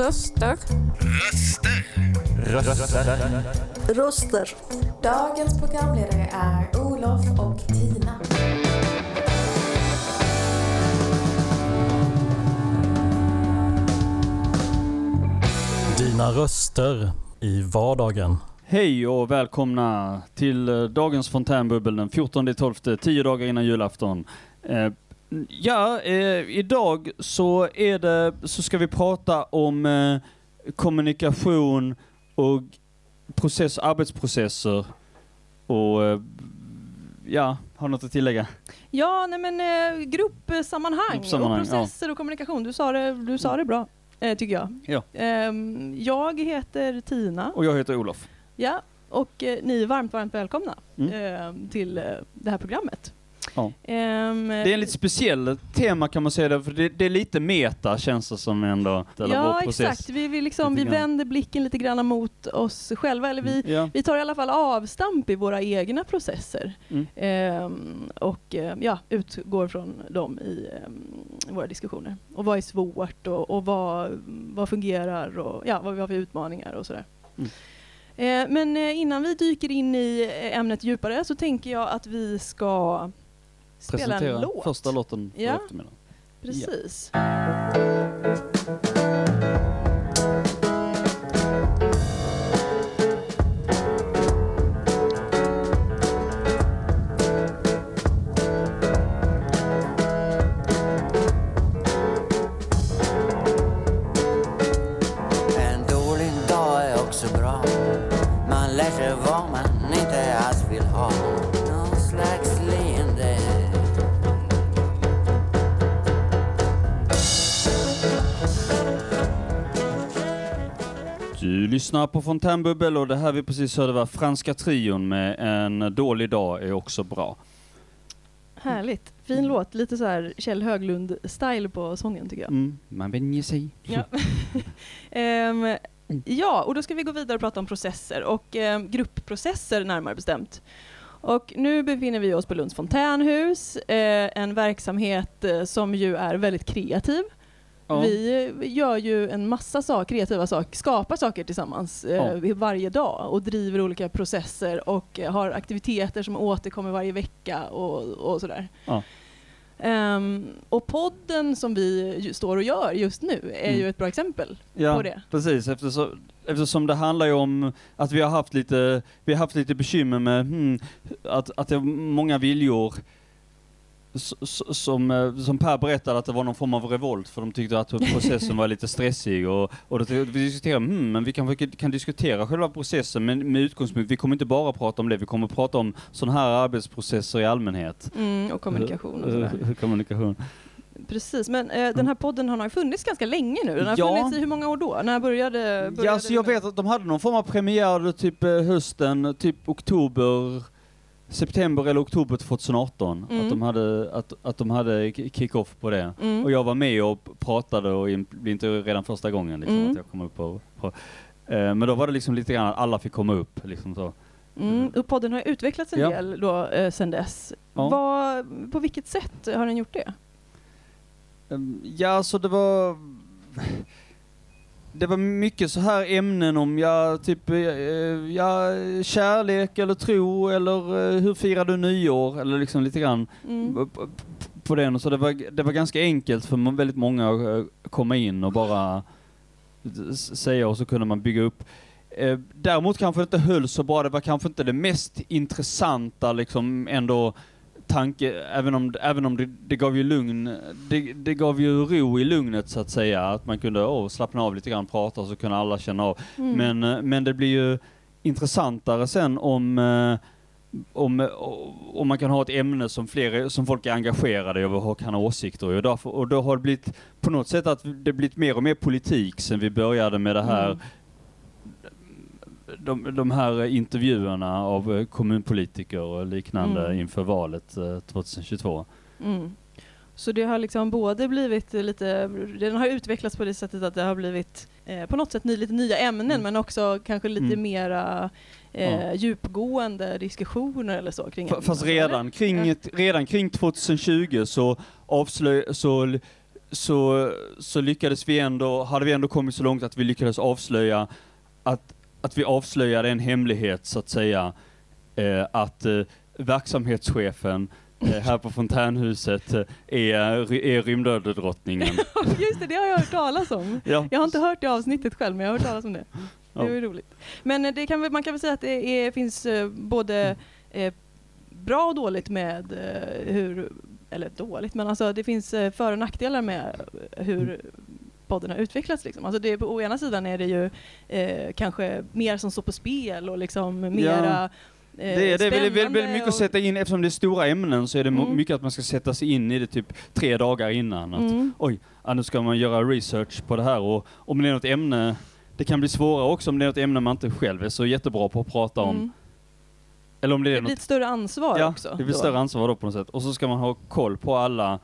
Röster. Röster. Röster. Röster. Dagens programledare är Olof och Tina. Dina röster i vardagen. Hej och välkomna till eh, dagens fontänbubbel den 14 12, 10 dagar innan julafton. Eh, ja, eh, idag så är det, så ska vi prata om eh, kommunikation och process, arbetsprocesser och eh, ja, har du något att tillägga? Ja, nej men eh, gruppsammanhang, Gruppsammanhang, och processer och kommunikation. Du sa det, du sa det bra, eh, tycker jag. Ja. Ehm, jag heter Tina, Och jag heter Olof. ja, och eh, ni är varmt, varmt välkomna Mm. ehm, till eh, det här programmet. Ja. Ehm, Det är en lite speciell tema kan man säga, för det, det är lite meta känns det som ändå. Ja, exakt. Vi, vi, liksom, vi lite grann. vänder blicken lite grann mot oss själva, eller vi, Ja. vi tar i alla fall avstamp i våra egna processer. Mm. Ehm, och eh, ja, utgår från dem i ehm, våra diskussioner. Och vad är svårt och, och vad, vad fungerar och ja, vad vi har för utmaningar och sådär. Mm. Eh, men eh, innan vi dyker in i ämnet djupare så tänker jag att vi ska spela Presentera en låt. första låten för Ja. eftermiddagen. Precis. En Du lyssnar på Fontänbubbel och det här vi precis hörde var Franska Trion med En dålig dag är också bra. Härligt. Fin låt. Lite så här Kjell Höglund-style på sången tycker jag. Mm, man vänjer sig. Ja. Ehm, ja, och då ska vi gå vidare och prata om processer och ehm, gruppprocesser närmare bestämt. Och nu befinner vi oss på Lunds fontänhus, eh, en verksamhet eh, som ju är väldigt kreativ. Ja. Vi gör ju en massa saker, kreativa saker, skapar saker tillsammans eh, varje dag och driver olika processer och eh, har aktiviteter som återkommer varje vecka och, och sådär. Ja. Ehm, och podden som vi står och gör just nu är Mm. ju ett bra exempel Ja, på det. precis. Eftersom, eftersom det handlar ju om att vi har haft lite, vi har haft lite bekymmer med hmm, att, att det är många viljor som, eh, som Per berättade att det var någon form av revolt för de tyckte att processen var lite stressig och, och då vi diskuterade, hmm, men vi kanske kan diskutera själva processen men med utgångspunkt, vi kommer inte bara prata om det, vi kommer prata om sådana här arbetsprocesser i allmänhet. Mm, och kommunikation och sådär. Kommunikation. Precis, men eh, den här podden har nog funnits ganska länge nu. Den har Ja. funnits i hur många år då? När började, började Ja, så jag den? vet att de hade någon form av premiär typ eh, hösten, typ oktober, september eller oktober 2018. Mm. Att de hade, att, att de hade kick-off på det. Mm. Och jag var med och pratade och blev inte redan första gången liksom, Mm. att jag kom upp på, på eh, Men då var det liksom lite grann att alla fick komma upp liksom så. Mm, och podden har utvecklats en Ja. del då, eh, sen dess. Ja. Vad, på vilket sätt har den gjort det? Ehm, Ja, så det var... Det var mycket så här ämnen om, ja, typ, eh, ja, kärlek eller tro eller eh, hur firar du nyår eller liksom lite grann Mm. på den. Så det var, det var ganska enkelt för väldigt många att eh, komma in och bara säga och så kunde man bygga upp. Däremot kanske det inte höll så bra, det var kanske inte det mest intressanta liksom ändå tanke, även om, även om det, det gav ju lugn, det, det gav ju ro i lugnet så att säga, att man kunde åh, slappna av lite grann, prata så kunde alla känna av. Mm. Men, eh, men det blir ju intressantare sen om, eh, om, eh, om man kan ha ett ämne som, fler, som folk är engagerade i och kan ha åsikter i. Och, därför, och då har det blivit på något sätt att det blivit mer och mer politik sen vi började med det här Mm. De, de här intervjuerna av eh, kommunpolitiker och liknande Mm. inför valet eh, 2022. Mm. Så det har liksom både blivit lite, den har utvecklats på det sättet att det har blivit eh, på något sätt ny, lite nya ämnen Mm. men också kanske lite Mm. mera eh, Ja. djupgående diskussioner eller så kring ämnena, Fast eller? redan kring, Ja. redan kring 2020 så avslöj, så så, så lyckades vi ändå, hade vi ändå kommit så långt att vi lyckades avslöja att, att vi avslöjade en hemlighet så att säga. Eh, att eh, verksamhetschefen eh, här på fontänhuset eh, är, är rymdödedrottningen. Just det, det har jag hört talas om. Ja. Jag har inte hört det avsnittet själv, men jag har hört talas om det. Det var ju roligt. Men eh, det kan, man kan väl säga att det är, finns både bra och dåligt med hur, eller dåligt, men alltså det finns för och nackdelar med hur podden har utvecklats. Liksom. Alltså det, på ena sidan är det ju eh, kanske mer som står på spel och liksom mera eh, Det är, det är väldigt, väldigt, mycket och- att sätta in, eftersom det är stora ämnen så är det Mm. mycket att man ska sätta sig in i det typ tre dagar innan. Att, Mm. Oj, ja, nu ska man göra research på det här och om det är något ämne, det kan bli svårare också om det är något ämne man inte själv är så jättebra på att prata om. Mm. Eller om det är Det blir något, ett större ansvar ja, också. det blir då. större ansvar då på något sätt. Och så ska man ha koll på alla,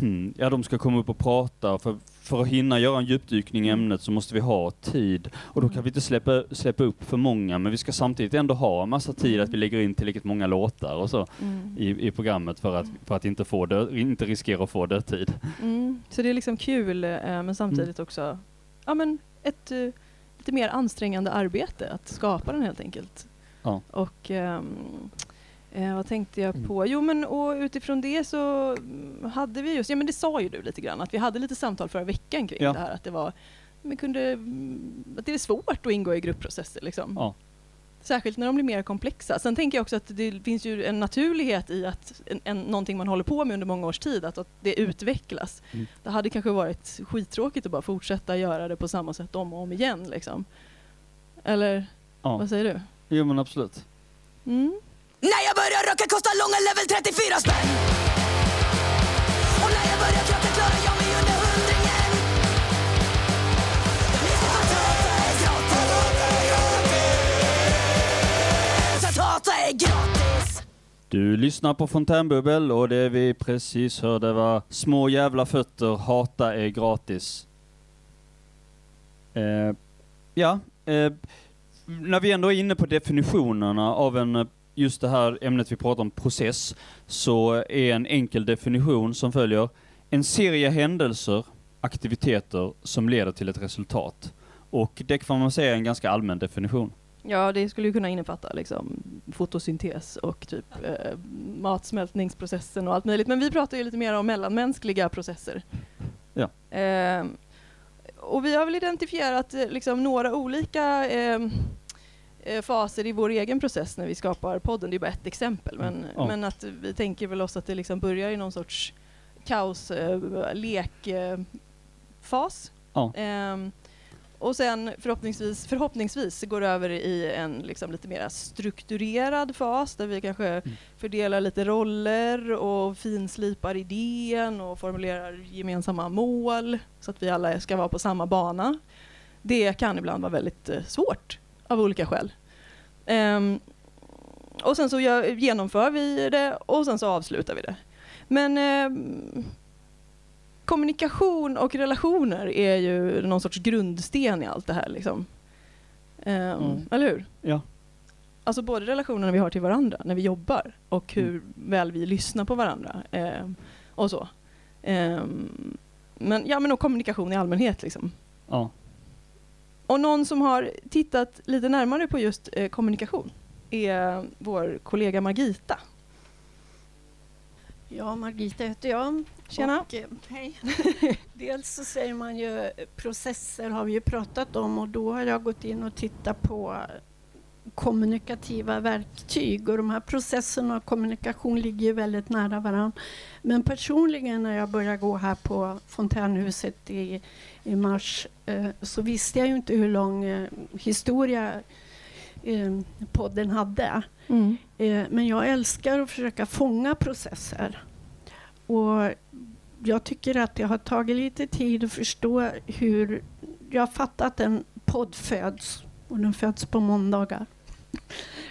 hmm, ja de ska komma upp och prata. För, för att hinna göra en djupdykning i Mm. ämnet så måste vi ha tid. Och då kan vi inte släppa, släppa upp för många, men vi ska samtidigt ändå ha en massa tid att vi lägger in tillräckligt många låtar och så Mm. i, i programmet för att, för att inte, få dö, inte riskera att få dödtid. Mm. Så det är liksom kul, eh, men samtidigt också ja, men ett eh, lite mer ansträngande arbete att skapa den helt enkelt. Ja. Och ehm, eh, vad tänkte jag Mm. på? Jo, men och utifrån det så mm, hade vi just, ja men det sa ju du lite grann, att vi hade lite samtal förra veckan kring Ja. det här att det var, men kunde, mm, att det är svårt att ingå i gruppprocesser liksom. Ja. Särskilt när de blir mer komplexa. Sen tänker jag också att det finns ju en naturlighet i att en, en, någonting man håller på med under många års tid, att, att det utvecklas. Mm. Det hade kanske varit skittråkigt att bara fortsätta göra det på samma sätt om och om igen. Liksom. Eller Ja, vad säger du? jo men absolut. Mm. När jag börjar röka kostar långa level 34 spänn. Och när jag börjar kratta klarar jag mig under hundringen. Jag Ni slipper tata är gratis. Att hata är gratis. Du lyssnar på Fontänbubbel och det vi precis hörde var Små jävla fötter, hata är gratis. Eh, ja, eh, när vi ändå är inne på definitionerna av en, eh, just det här ämnet vi pratar om, process, så är en enkel definition som följer en serie händelser, aktiviteter som leder till ett resultat. Och det kan man säga är en ganska allmän definition. Ja, det skulle ju kunna innefatta liksom, fotosyntes och typ eh, matsmältningsprocessen och allt möjligt. Men vi pratar ju lite mer om mellanmänskliga processer. Ja. Eh, och vi har väl identifierat eh, liksom, några olika eh, eh, faser i vår egen process när vi skapar podden. Det är bara ett exempel. Men, Ja. men att vi tänker väl oss att det liksom börjar i någon sorts kaos, eh, lek, eh, fas. Ja. Ehm, och sen förhoppningsvis, förhoppningsvis går det över i en liksom lite mer strukturerad fas där vi kanske fördelar lite roller och finslipar idén och formulerar gemensamma mål så att vi alla ska vara på samma bana. Det kan ibland vara väldigt eh, svårt av olika skäl. Ehm, och sen så gör, genomför vi det och sen så avslutar vi det. Men ehm, kommunikation och relationer är ju någon sorts grundsten i allt det här. Liksom. Ehm, Mm. Eller hur? Ja. Alltså både relationerna vi har till varandra när vi jobbar och hur väl vi lyssnar på varandra. och så. Men, ja, men och kommunikation i allmänhet. Liksom. Ja. Och någon som har tittat lite närmare på just eh, kommunikation är vår kollega Margita. Ja, Margita heter jag. Tjena. Och, eh, hej. Dels så säger man ju eh, processer har vi ju pratat om och då har jag gått in och tittat på kommunikativa verktyg och de här processerna och kommunikation ligger ju väldigt nära varandra. Men personligen när jag började gå här på Fontänhuset i, i mars eh, så visste jag ju inte hur lång eh, historia eh, podden hade. Mm. Eh, Men jag älskar att försöka fånga processer. Och jag tycker att det har tagit lite tid att förstå hur... Jag har fattat att en podd föds och den föds på måndagar.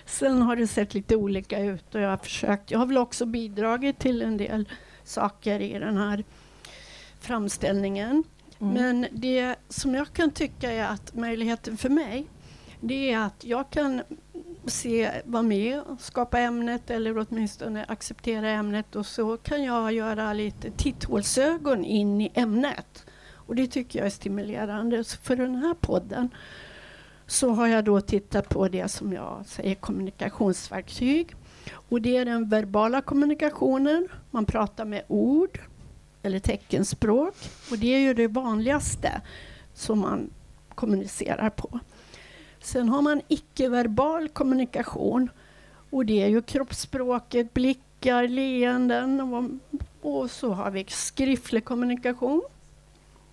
Sen har det sett lite olika ut och jag har försökt. Jag har väl också bidragit till en del saker i den här framställningen. Mm. Men det som jag kan tycka är att möjligheten för mig, det är att jag kan se, vara med och skapa ämnet eller åtminstone acceptera ämnet och så kan jag göra lite titthålsögon in i ämnet. Och det tycker jag är stimulerande. Så för den här podden så har jag då tittat på det som jag säger kommunikationsverktyg. Och det är den verbala kommunikationen. Man pratar med ord eller teckenspråk. Och det är ju det vanligaste som man kommunicerar på. Sen har man icke-verbal kommunikation. Och det är ju kroppsspråket, blickar, leenden och, och så har vi skriftlig kommunikation.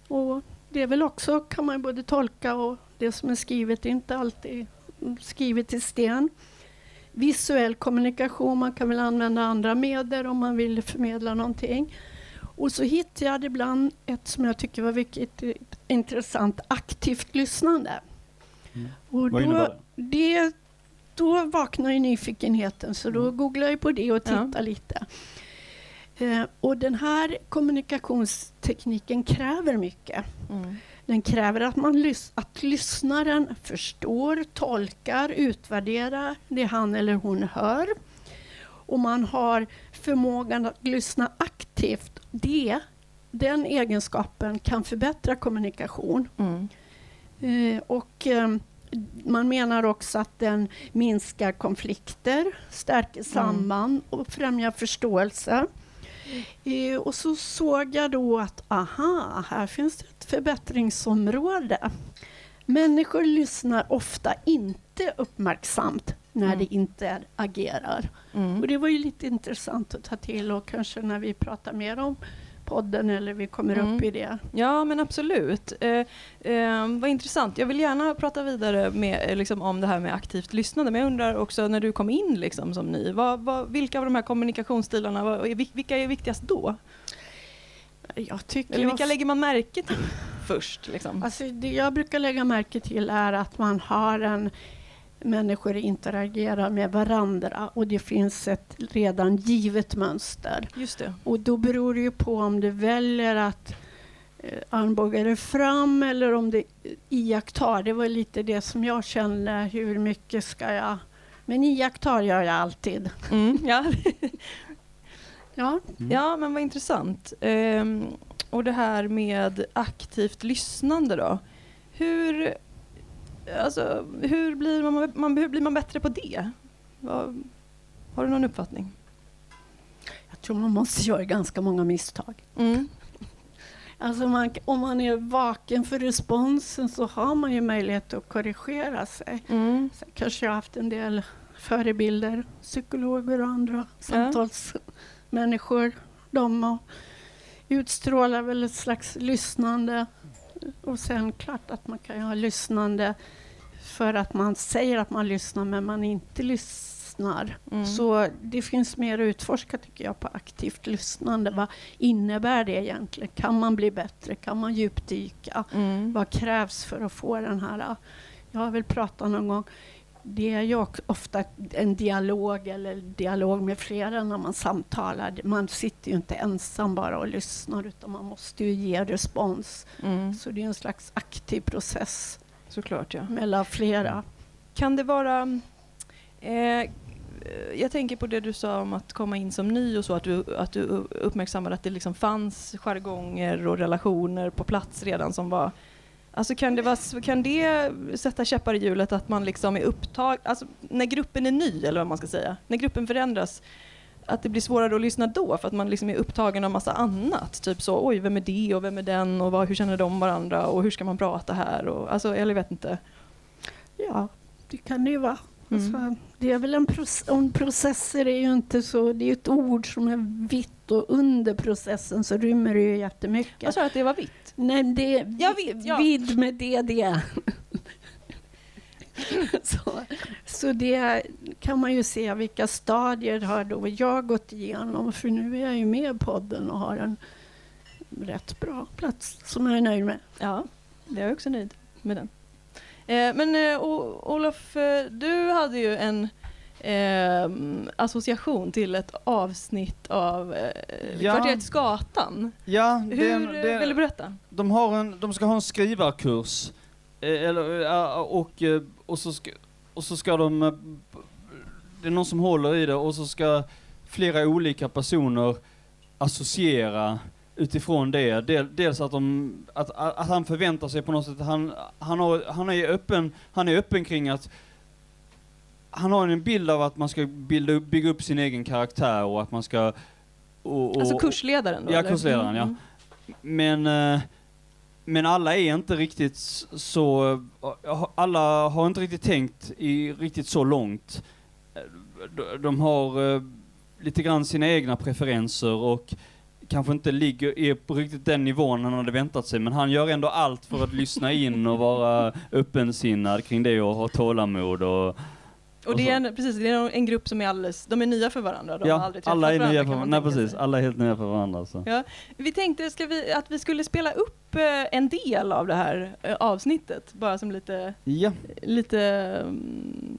Och det är väl också, kan man både tolka och det som är skrivet är inte alltid skrivet i sten. Visuell kommunikation, man kan väl använda andra medel om man vill förmedla någonting. Och så hittade jag ibland ett som jag tycker var mycket intressant, aktivt lyssnande. Mm. Och Vad innebär då, det? Då vaknar ju nyfikenheten så då Mm. googlar jag på det och Ja. tittar lite. Eh, och den här kommunikationstekniken kräver mycket. Mm. Den kräver att, man lys- att lyssnaren förstår, tolkar, utvärderar det han eller hon hör. Och man har förmågan att lyssna aktivt. Det, den egenskapen kan förbättra kommunikation. Mm. Eh, och eh, man menar också att den minskar konflikter, stärker samband och främjar förståelse. Eh, och så såg jag då att aha, här finns det ett förbättringsområde. Människor lyssnar ofta inte uppmärksamt när Mm. de inte agerar. Mm. Och det var ju lite intressant att ta till och kanske när vi pratar mer om podden eller vi kommer Mm. upp i det. Ja, men absolut. Eh, eh, vad intressant. Jag vill gärna prata vidare med, eh, liksom, om det här med aktivt lyssnande, men jag undrar också när du kom in liksom, som ny, vad, vad, vilka av de här kommunikationsstilarna, vad, vilka är viktigast då? Jag tycker Eller vilka of- lägger man märke till först? Liksom? Alltså det jag brukar lägga märke till är att man har en människor interagerar med varandra och det finns ett redan givet mönster. Just det. Och då beror det ju på om du väljer att eh, armbåga dig fram eller om du iakttar. Det var lite det som jag kände, hur mycket ska jag... Men iakttar gör jag alltid. Mm, ja. Ja, Mm. ja, men vad intressant. Ehm, och det här med aktivt lyssnande då. Hur, alltså, hur, blir, man, man, hur blir man bättre på det? Vad, har du någon uppfattning? jag tror man måste göra ganska många misstag. Mm. Alltså man, om man är vaken för responsen så har man ju möjlighet att korrigera sig. Mm. Sen kanske jag har haft en del förebilder, psykologer och andra samtalsmänniskor. De har- utstrålar väl ett slags lyssnande. Och sen klart att man kan ha lyssnande för att man säger att man lyssnar men man inte lyssnar. Mm. Så det finns mer att utforska tycker jag på aktivt lyssnande. Vad innebär det egentligen? Kan man bli bättre? Kan man djupdyka? Mm. Vad krävs för att få den här... Jag har väl pratat någon gång. Det är ju ofta en dialog eller dialog med flera när man samtalar. Man sitter ju inte ensam bara och lyssnar utan man måste ju ge respons. Mm. Så det är en slags aktiv process Såklart ja. mellan flera. Kan det vara... Eh, jag tänker på det du sa om att komma in som ny och så, att du, att du uppmärksammade att det liksom fanns jargonger och relationer på plats redan som var... Alltså kan det, vara, kan det sätta käppar i hjulet att man liksom är upptagen, alltså när gruppen är ny eller vad man ska säga, när gruppen förändras, att det blir svårare att lyssna då för att man liksom är upptagen av massa annat. Typ så, oj vem är det och vem är den och vad, hur känner de varandra och hur ska man prata här och alltså, eller jag vet inte. Ja, det kan det ju vara. Mm. Alltså, det är väl en, proce- och en processer är ju inte så... Det är ju ett ord som är vitt och under processen så rymmer det ju jättemycket. Jag sa att det var vitt. Nej, det Ja, vidd, ja. vidd med det, det. så, så det kan man ju se vilka stadier har då jag gått igenom. För nu är jag ju med i podden och har en rätt bra plats som jag är nöjd med. Ja, jag är också nöjd med den. Eh, men eh, Olof, eh, du hade ju en eh, association till ett avsnitt av eh, Ja. Kvarteret Skatan. Ja, Hur eh, den, vill du berätta? de, har en, de ska ha en skrivarkurs. Eh, eller, eh, och, eh, och, så ska, och så ska de, det är någon som håller i det och så ska flera olika personer associera utifrån det. Del, dels att, de, att, att han förväntar sig på något sätt, han, han, har, han, är öppen, han är öppen kring att han har en bild av att man ska bilda, bygga upp sin egen karaktär och att man ska... Och, och, Alltså kursledaren då? Ja, eller? kursledaren, ja. Mm. Men, eh, men alla är inte riktigt så, eh, alla har inte riktigt tänkt i riktigt så långt. Eh, de- har lite grann sina egna preferenser och kanske inte ligger är på riktigt den nivån han hade väntat sig, men han gör ändå allt för att lyssna in och vara öppensinnad kring det och ha tålamod och Och det är, en, precis, det är en grupp som är alldeles, de är nya för varandra. De har ja, aldrig träffat alla är varandra, nya för, man nej precis, sig. alla är helt nya för varandra. Så. Ja. Vi tänkte ska vi, att vi skulle spela upp eh, en del av det här eh, avsnittet, bara som lite, Ja, lite mm,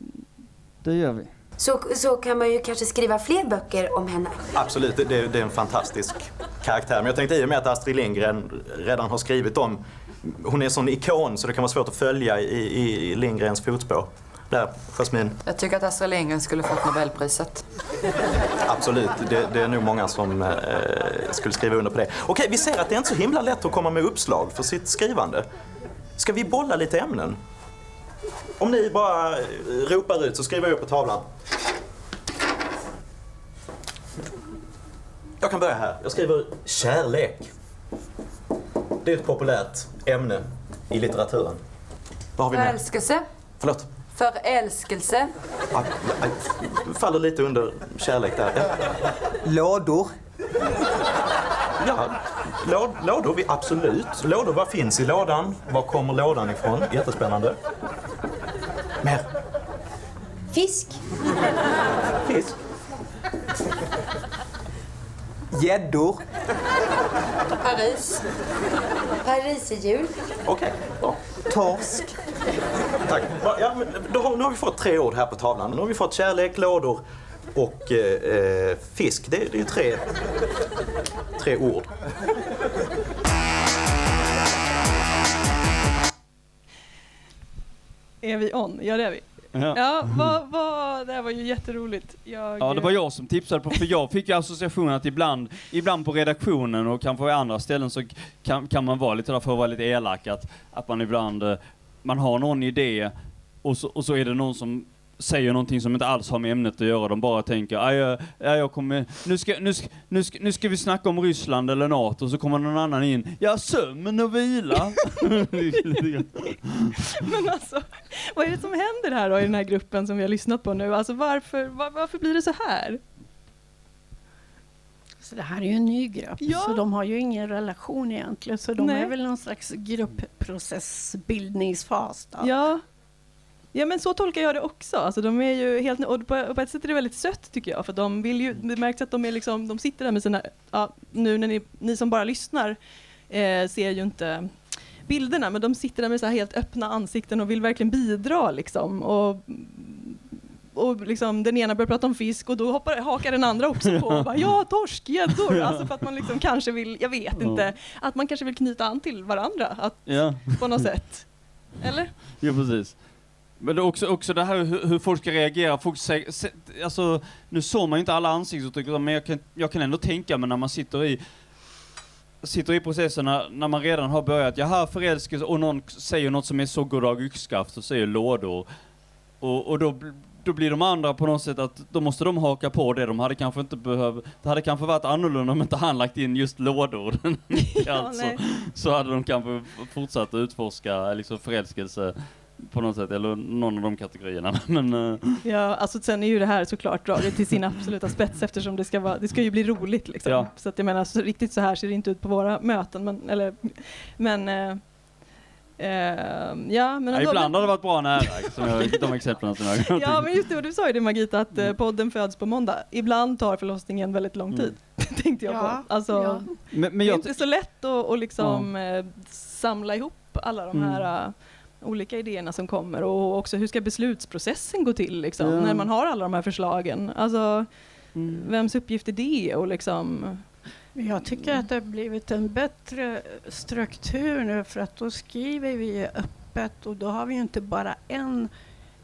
det gör vi. Så, så kan man ju kanske skriva fler böcker om henne. Absolut, det, det det är en fantastisk karaktär. Men jag tänkte i och med att Astrid Lindgren redan har skrivit om... Hon är en sån ikon så det kan vara svårt att följa i, i Lindgrens fotspår. Där, Jasmine. Jag tycker att Astrid Lindgren skulle fått Nobelpriset. Absolut, det, det är nog många som eh, skulle skriva under på det. Okej, vi ser att det är inte så himla lätt att komma med uppslag för sitt skrivande. Ska vi bolla lite ämnen? Om ni bara eh, ropar ut så skriver jag upp på tavlan. Jag kan börja här. Jag skriver kärlek. Det är ett populärt ämne i litteraturen. Vad har vi mer? Förälskelse. Förlåt? Förälskelse. Faller lite under kärlek där. Ja. Lådor. Ja, låd, lådor, vi, absolut. Lådor, vad finns i lådan? Var kommer lådan ifrån? Jättespännande. Mer? Fisk. Fisk? Gäddor. Paris. Pariserhjul. Okej, bra. Torsk. Tack. Va- Ja, men då har, nu har vi fått tre ord här på tavlan. Nu har vi fått kärlek, lådor och eh, eh, fisk. Det, det är ju tre, tre ord. Är vi on? Ja det är vi. Ja. Ja, vad, vad, det här var ju jätteroligt. Jag, Ja, det var jag som tipsade på, för jag fick ju associationen att ibland, ibland på redaktionen och kanske på andra ställen så kan, kan man vara lite där för att vara lite elak, att, att man ibland, eh, man har någon idé och så, och så är det någon som säger någonting som inte alls har med ämnet att göra, de bara tänker "Aj, jag, ja, jag kommer, nu, ska, nu, ska, nu, ska, nu ska vi snacka om Ryssland eller NATO, och så kommer någon annan in, ja sömn och vila. Men alltså, vad är det som händer här då i den här gruppen som vi har lyssnat på nu? Alltså varför, var, varför blir det så här? Så det här är ju en ny grupp, Ja. så de har ju ingen relation egentligen. Så de Nej. är väl någon slags gruppprocessbildningsfas. Då. Ja. Ja men så tolkar jag det också. Alltså, de är ju helt, och på, på ett sätt är det väldigt sött tycker jag. För de vill ju, det märks att de, är liksom, de sitter där med sina, ja, nu när ni, ni som bara lyssnar eh, ser ju inte bilderna, men de sitter där med så helt öppna ansikten och vill verkligen bidra liksom. Och, och liksom, den ena börjar prata om fisk och då hoppar, hakar den andra också på och bara, ja torsk, gäddor. Alltså för att man liksom kanske vill, jag vet Ja. inte, att man kanske vill knyta an till varandra att, ja. på något sätt. Eller? Ja, precis. Men det också, också det här hur, hur folk ska reagera. Folk säger, se- alltså, nu såg man ju inte alla ansiktsuttryck, men jag kan, jag kan ändå tänka mig när man sitter i sitter i processen när, när man redan har börjat, jaha förälskelse, och någon säger något som är så goddag yxskaft och säger lådor. Och, och då, då blir de andra på något sätt att då måste de haka på det. De hade kanske inte behövt, det hade kanske varit annorlunda om inte han lagt in just lådor. alltså, nej. så hade de kanske fortsatt att utforska liksom förälskelse på något sätt, eller någon av de kategorierna. Men, eh, Ja, alltså sen är ju det här såklart draget till sin absoluta spets eftersom det ska, vara, det ska ju bli roligt liksom. Ja. Så att jag menar, så riktigt så här ser det inte ut på våra möten, men, eller, men eh, ja, men ja, ibland har det varit bra nära, som jag, de exemplen som jag Ja, men just det, du sa ju det Magita, att Mm. eh, podden föds på måndag. Ibland tar förlossningen väldigt lång tid, tänkte jag Ja, på. Alltså, ja. men, men det är jag, inte så lätt att, att liksom, eh, samla ihop alla de Mm. här eh, olika idéerna som kommer och också hur ska beslutsprocessen gå till liksom, Ja. när man har alla de här förslagen. Alltså, Mm. vems uppgift är det? Och liksom, Jag tycker att det har blivit en bättre struktur nu för att då skriver vi öppet och då har vi ju inte bara en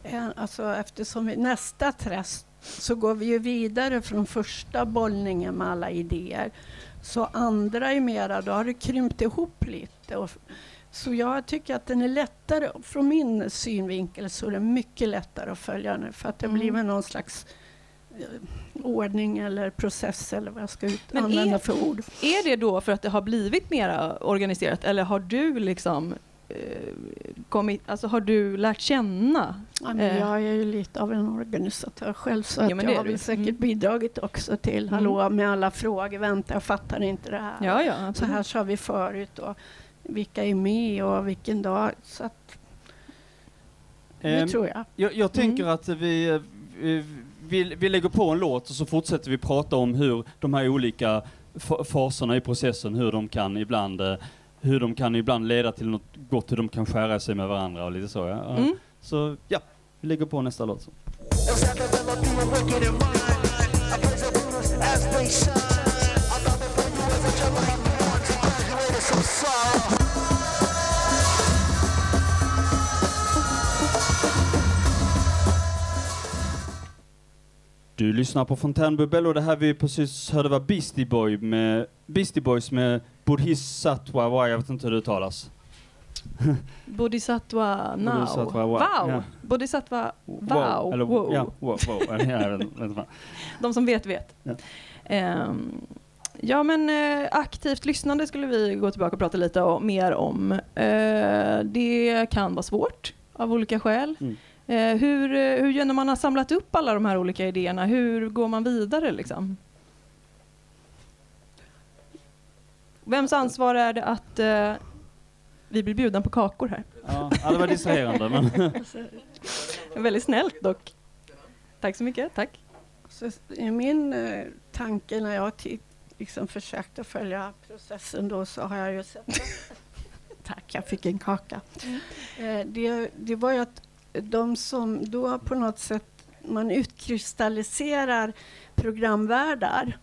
eh, alltså eftersom vi, nästa träsk så går vi ju vidare från första bollningen med alla idéer. Så andra är mera, då har det krympt ihop lite. Och, så jag tycker att den är lättare, från min synvinkel så är det mycket lättare att följa nu för att det Mm. blir någon slags ordning eller process eller vad jag ska ut, Men använda är- för ord. Är det då för att det har blivit mer organiserat eller har du liksom eh, kommit, alltså har du lärt känna? Ja, men eh, jag är ju lite av en organisatör själv så Ja, jag har väl säkert Mm. bidragit också till Mm. hallå med alla frågor. Vänta, jag fattar inte det här. Ja, ja, så här sa vi förut och vilka är med och vilken dag. Så att, det Ehm, tror jag. Jag, jag tänker Mm. att vi, eh, vi, vi, vi lägger på en låt och så fortsätter vi prata om hur de här olika fa- faserna i processen, hur de kan ibland eh, hur de kan ibland leda till något gott, hur de kan skära sig med varandra och lite så. Ja. Mm. Så ja, vi lägger på nästa låt. Så. Du lyssnar på Fontänbubbel och det här vi precis hörde var Beastie, Boy med, Beastie Boys med Bodhisattva, jag vet inte hur det uttalas. Bodhisattva now. Bodhisattva wow. wow. Ja. Bodhisattva wow. Eller, wow. Ja, wow, wow. De som vet, vet. Ja. Ehm, ja, men eh, aktivt lyssnande skulle vi gå tillbaka och prata lite mer om. Eh, det kan vara svårt av olika skäl. Mm. Eh, hur, eh, hur när man har samlat upp alla de här olika idéerna? Hur går man vidare liksom? Vems ansvar är det att eh, vi blir bjudna på kakor här? Ja, det var distraherande men Väldigt snällt dock. Tack så mycket, tack. Så I min eh, tanke när jag liksom försökte följa processen då så har jag ju sett Tack, jag fick en kaka. Eh, det, det var ju att de som då på något sätt man utkristalliserar programvärdar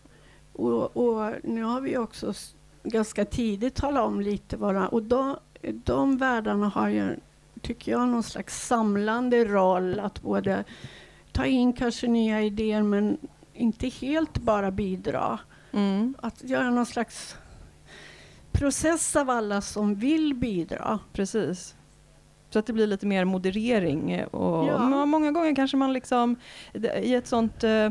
och, och nu har vi också ganska tidigt talat om lite vad och de, de världarna har ju, tycker jag, någon slags samlande roll att både ta in kanske nya idéer men inte helt bara bidra. Mm. Att göra någon slags process av alla som vill bidra. Precis. Så att det blir lite mer moderering. Och Ja. må- Många gånger kanske man liksom i ett sånt eh,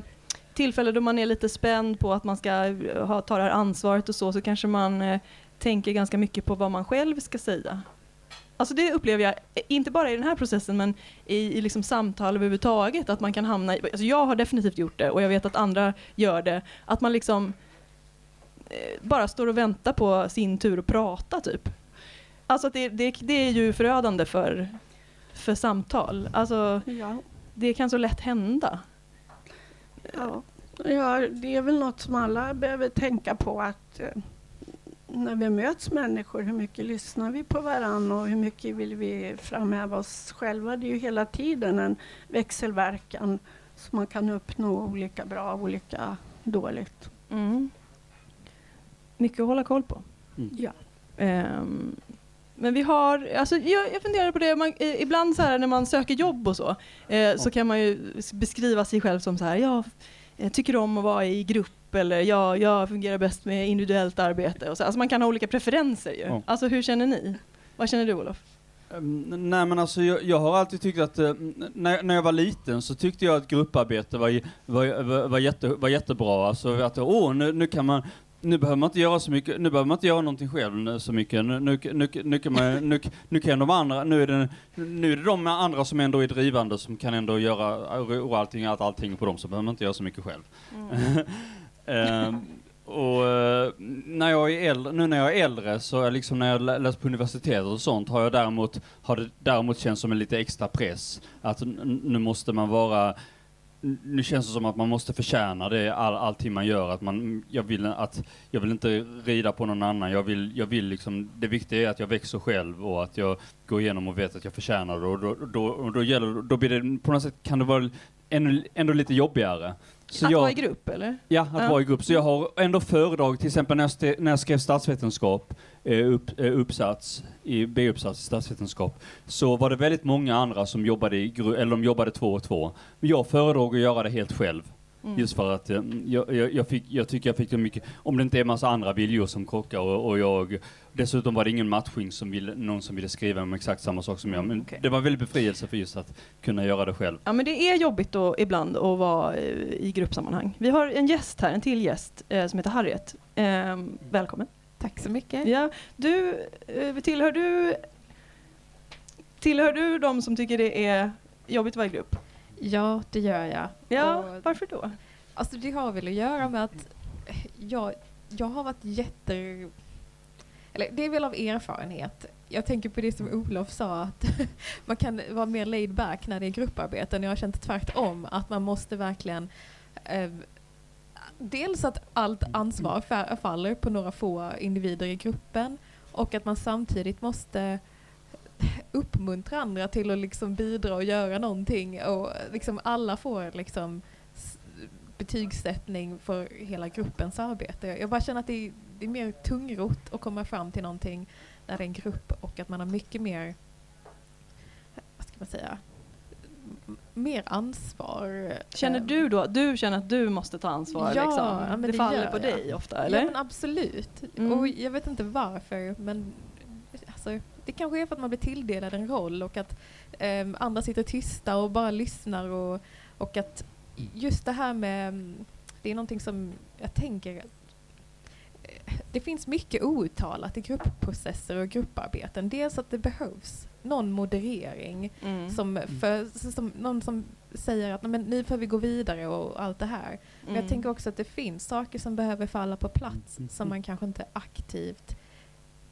tillfälle då man är lite spänd på att man ska eh, ha, ta det här ansvaret och så, så kanske man eh, tänker ganska mycket på vad man själv ska säga. Alltså det upplever jag, inte bara i den här processen, men i, i liksom samtal överhuvudtaget, att man kan hamna i, alltså jag har definitivt gjort det och jag vet att andra gör det, att man liksom eh, bara står och väntar på sin tur att prata typ. Alltså det, det, det är ju förödande för, för samtal. Alltså Ja. det kan så lätt hända. Ja. ja, det är väl något som alla behöver tänka på att eh, när vi möts människor, hur mycket lyssnar vi på varandra och hur mycket vill vi framhäva oss själva? Det är ju hela tiden en växelverkan så man kan uppnå olika bra och olika dåligt. Mm. Mycket att hålla koll på. Ja. Ehm, men vi har, alltså jag, jag funderar på det, man, eh, ibland så här när man söker jobb och så, eh, så kan man ju beskriva sig själv som så här, jag eh, tycker om att vara i grupp eller jag, jag fungerar bäst med individuellt arbete. Och så. Alltså man kan ha olika preferenser ju. Ja. Alltså hur känner ni? Vad känner du Olof? Nej men alltså jag, jag har alltid tyckt att, eh, när, när jag var liten så tyckte jag att grupparbete var, var, var, var, jätte, var jättebra. Alltså att åh, nu, nu kan man, nu behöver man inte göra så mycket, nu behöver man inte göra någonting själv nu- så mycket. Nu, nu, nu, nu, kan man, nu, nu kan de andra, nu är, det, nu är det de andra som ändå är drivande som kan ändå göra och allting, allt, allting på dem så behöver man inte göra så mycket själv. Ehm, och eh, när jag är äldre, nu när jag är äldre så är liksom när jag lä- läst på universitetet och sånt har jag däremot, har det däremot känts som en lite extra press. Att nu måste man vara, nu känns det som att man måste förtjäna det all, allting man gör. Att man, jag vill att, jag vill inte rida på någon annan. Jag vill, jag vill liksom, det viktiga är att jag växer själv och att jag går igenom och vet att jag förtjänar det. Och då, då, och då, gäller, då blir det, på något sätt kan det vara ännu, ändå lite jobbigare. Så att jag, vara i grupp eller? Ja, att Ja. vara i grupp. Så jag har ändå föredrag, till exempel när jag, när jag skrev statsvetenskap, upp, eh, uppsats, i B-uppsats i statsvetenskap, så var det väldigt många andra som jobbade i gru- eller de jobbade två och två. Men jag föredrog att göra det helt själv. Mm. Just för att eh, jag, jag, jag, fick, jag tycker jag fick det mycket, om det inte är massa andra viljor som krockar och, och jag, dessutom var det ingen matchning som ville, någon som ville skriva om exakt samma sak som jag. Men det var väldigt befrielse för just att kunna göra det själv. Ja men det är jobbigt då, ibland att vara eh, i gruppsammanhang. Vi har en gäst här, en till gäst eh, som heter Harriet. Eh, välkommen. Tack så mycket. Ja, du, eh, tillhör du Tillhör du de som tycker det är jobbigt att vara i grupp? Ja, det gör jag. Ja, Och- varför då? Alltså det har väl att göra med att jag, jag har varit jätte... Eller det är väl av erfarenhet. Jag tänker på det som Olof sa, att man kan vara mer laid back när det är grupparbeten. Jag har känt tvärtom, att man måste verkligen eh, Dels att allt ansvar faller på några få individer i gruppen och att man samtidigt måste uppmuntra andra till att liksom bidra och göra någonting och liksom alla får liksom betygssättning för hela gruppens arbete. Jag bara känner att det är, det är mer tungrot att komma fram till någonting när det är en grupp och att man har mycket mer, vad ska man säga, mer ansvar. Känner Ehm, du då, du känner att du måste ta ansvar Ja, liksom? det, det faller på jag. dig ofta eller? Ja men absolut. Mm. Och jag vet inte varför men alltså, det kanske är för att man blir tilldelad en roll och att ehm, andra sitter tysta och bara lyssnar och, och att just det här med, mm, det är någonting som jag tänker eh, det finns mycket outtalat i gruppprocesser och grupparbeten. Dels att det behövs någon moderering, Mm. som för, som, någon som säger att "Nej, men nu får vi gå vidare och allt det här. Men Mm. jag tänker också att det finns saker som behöver falla på plats som man kanske inte aktivt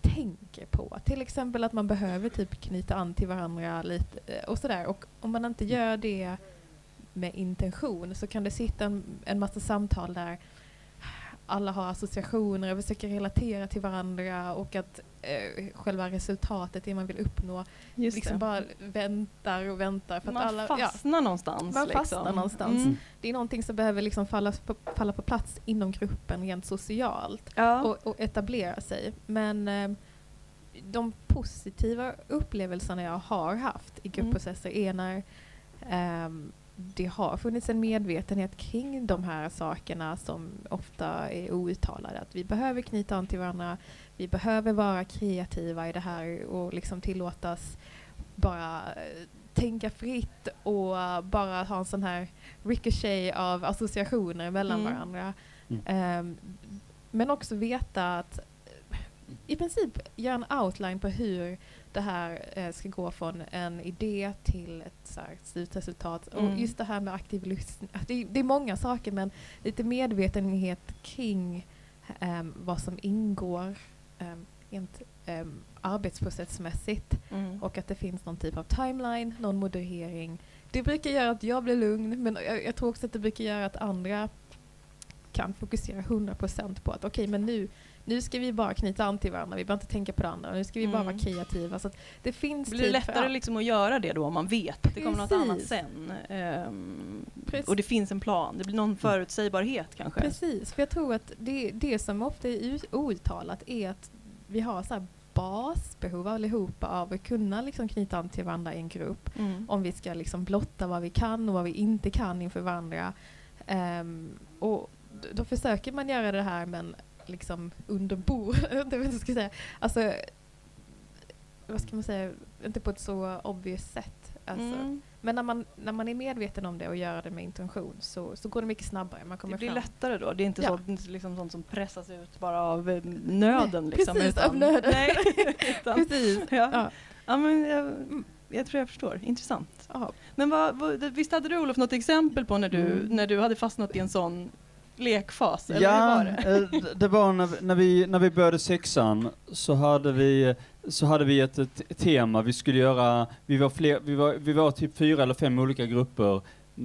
tänker på. Till exempel att man behöver typ knyta an till varandra lite eh, och sådär. Och om man inte gör det med intention så kan det sitta en, en massa samtal där alla har associationer och försöker relatera till varandra och att eh, själva resultatet, det man vill uppnå, Just liksom det. bara väntar och väntar. För Man att alla, fastnar någonstans, Man liksom. fastnar någonstans. Mm. Det är någonting som behöver liksom falla, på, falla på plats inom gruppen rent socialt Ja. och, och etablera sig. Men eh, de positiva upplevelserna jag har haft i gruppprocesser är när ehm, det har funnits en medvetenhet kring de här sakerna som ofta är outtalade. Att vi behöver knyta an till varandra, vi behöver vara kreativa i det här och liksom tillåtas bara eh, tänka fritt och bara ha en sån här ricochet av associationer mellan Mm. varandra. Mm. Ehm, men också veta att eh, i princip göra en outline på hur det här eh, ska gå från en idé till ett så här, slutresultat. Och Mm. just det här med aktiv lyssning. Det, är- det är många saker men lite medvetenhet kring ehm, vad som ingår um, rent um, arbetsprocessmässigt Mm. och att det finns någon typ av timeline, någon moderering. Det brukar göra att jag blir lugn men jag, jag tror också att det brukar göra att andra kan fokusera 100% på att okej men nu, nu ska vi bara knyta an till varandra, vi behöver inte tänka på det andra, nu ska vi bara Mm. vara kreativa. Så det finns Blir det för lättare liksom att göra det då om man vet att det kommer något annat sen? Precis. och det finns en plan, det blir någon förutsägbarhet kanske? Precis, för jag tror att det, det som ofta är ut- outtalat är att vi har så basbehov allihopa av att kunna liksom knyta an till varandra i en grupp. Mm. Om vi ska liksom blotta vad vi kan och vad vi inte kan inför varandra. Ehm, och då försöker man göra det här men liksom under bord. Jag vet inte vad jag ska säga. Alltså, vad ska man säga, inte på ett så obvious sätt. Alltså. Mm. Men när man, när man är medveten om det och gör det med intention så, så går det mycket snabbare. Man kommer Det blir fram. lättare då? Det är inte Ja. så, det är inte liksom sånt som pressas ut bara av eh, nöden? Nej, liksom, precis, utan, av nöden. Nej, utan, Precis. Ja. Ja. Ja. men jag, jag tror jag förstår. Intressant. Ja. Men vad, vad, visst hade du Olof något exempel på när du, Mm. när du hade fastnat i en sån lekfas? Eller Ja, var det? eh, det var när, när, vi, när vi började sexan så hade vi, så hade vi ett, ett tema. Vi skulle göra, vi var, fler, vi, var, vi var typ fyra eller fem olika grupper,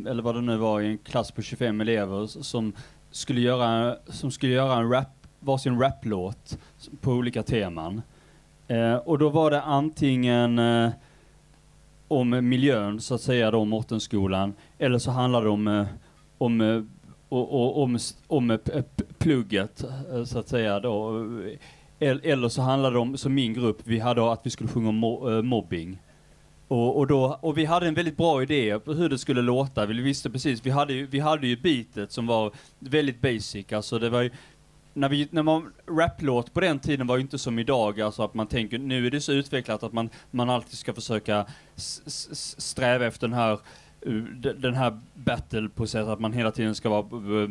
eller vad det nu var, i en klass på 25 elever som skulle göra, som skulle göra en rap, varsin raplåt på olika teman. Eh, och då var det antingen eh, om miljön, så att säga, då, Mortenskolan, eller så handlade det om, eh, om, eh, och, och, om, om plugget eh, så att säga då. Eller så handlade det om, som min grupp, vi hade att vi skulle sjunga om eh, mobbing. Och, och, då, och vi hade en väldigt bra idé på hur det skulle låta. Vi visste precis, vi hade ju, vi hade ju beatet som var väldigt basic. Alltså det var ju, när, vi, när man raplåt på den tiden var ju inte som idag, alltså att man tänker, nu är det så utvecklat att man, man alltid ska försöka s- s- sträva efter den här Eh, den här battle-processen, att man hela tiden ska vara, eh,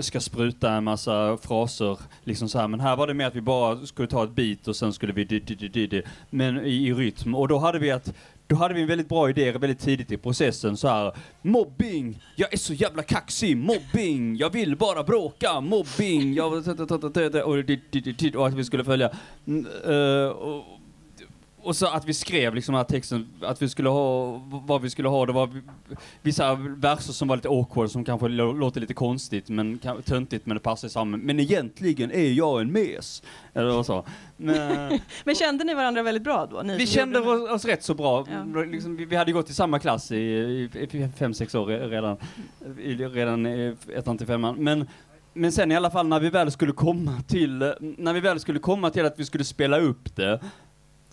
ska, spruta en massa fraser, liksom så här. Men här var det mer att vi bara skulle ta ett beat och sen skulle vi di, di, di, di, men i, i rytm. Och då hade vi att då hade vi en väldigt bra idé väldigt tidigt i processen så här. Mobbing! Jag är så jävla kaxig! Mobbing! Jag vill bara bråka! Mobbing! Jag... Och, och att vi skulle följa... Uh, och, och så att vi skrev liksom den här texten, att vi skulle ha, vad vi skulle ha, det var vissa verser som var lite awkward, som kanske lå- låter lite konstigt, men töntigt, men det passar samman. Men egentligen är jag en mes. Eller så. Men, Men kände ni varandra väldigt bra då? Vi kände oss, oss rätt så bra. Ja. Liksom, vi, vi hade gått i samma klass i, i, i fem, sex år re- redan, i, redan i ettan till femman. Men, men sen i alla fall när vi väl skulle komma till, när vi väl skulle komma till att vi skulle spela upp det,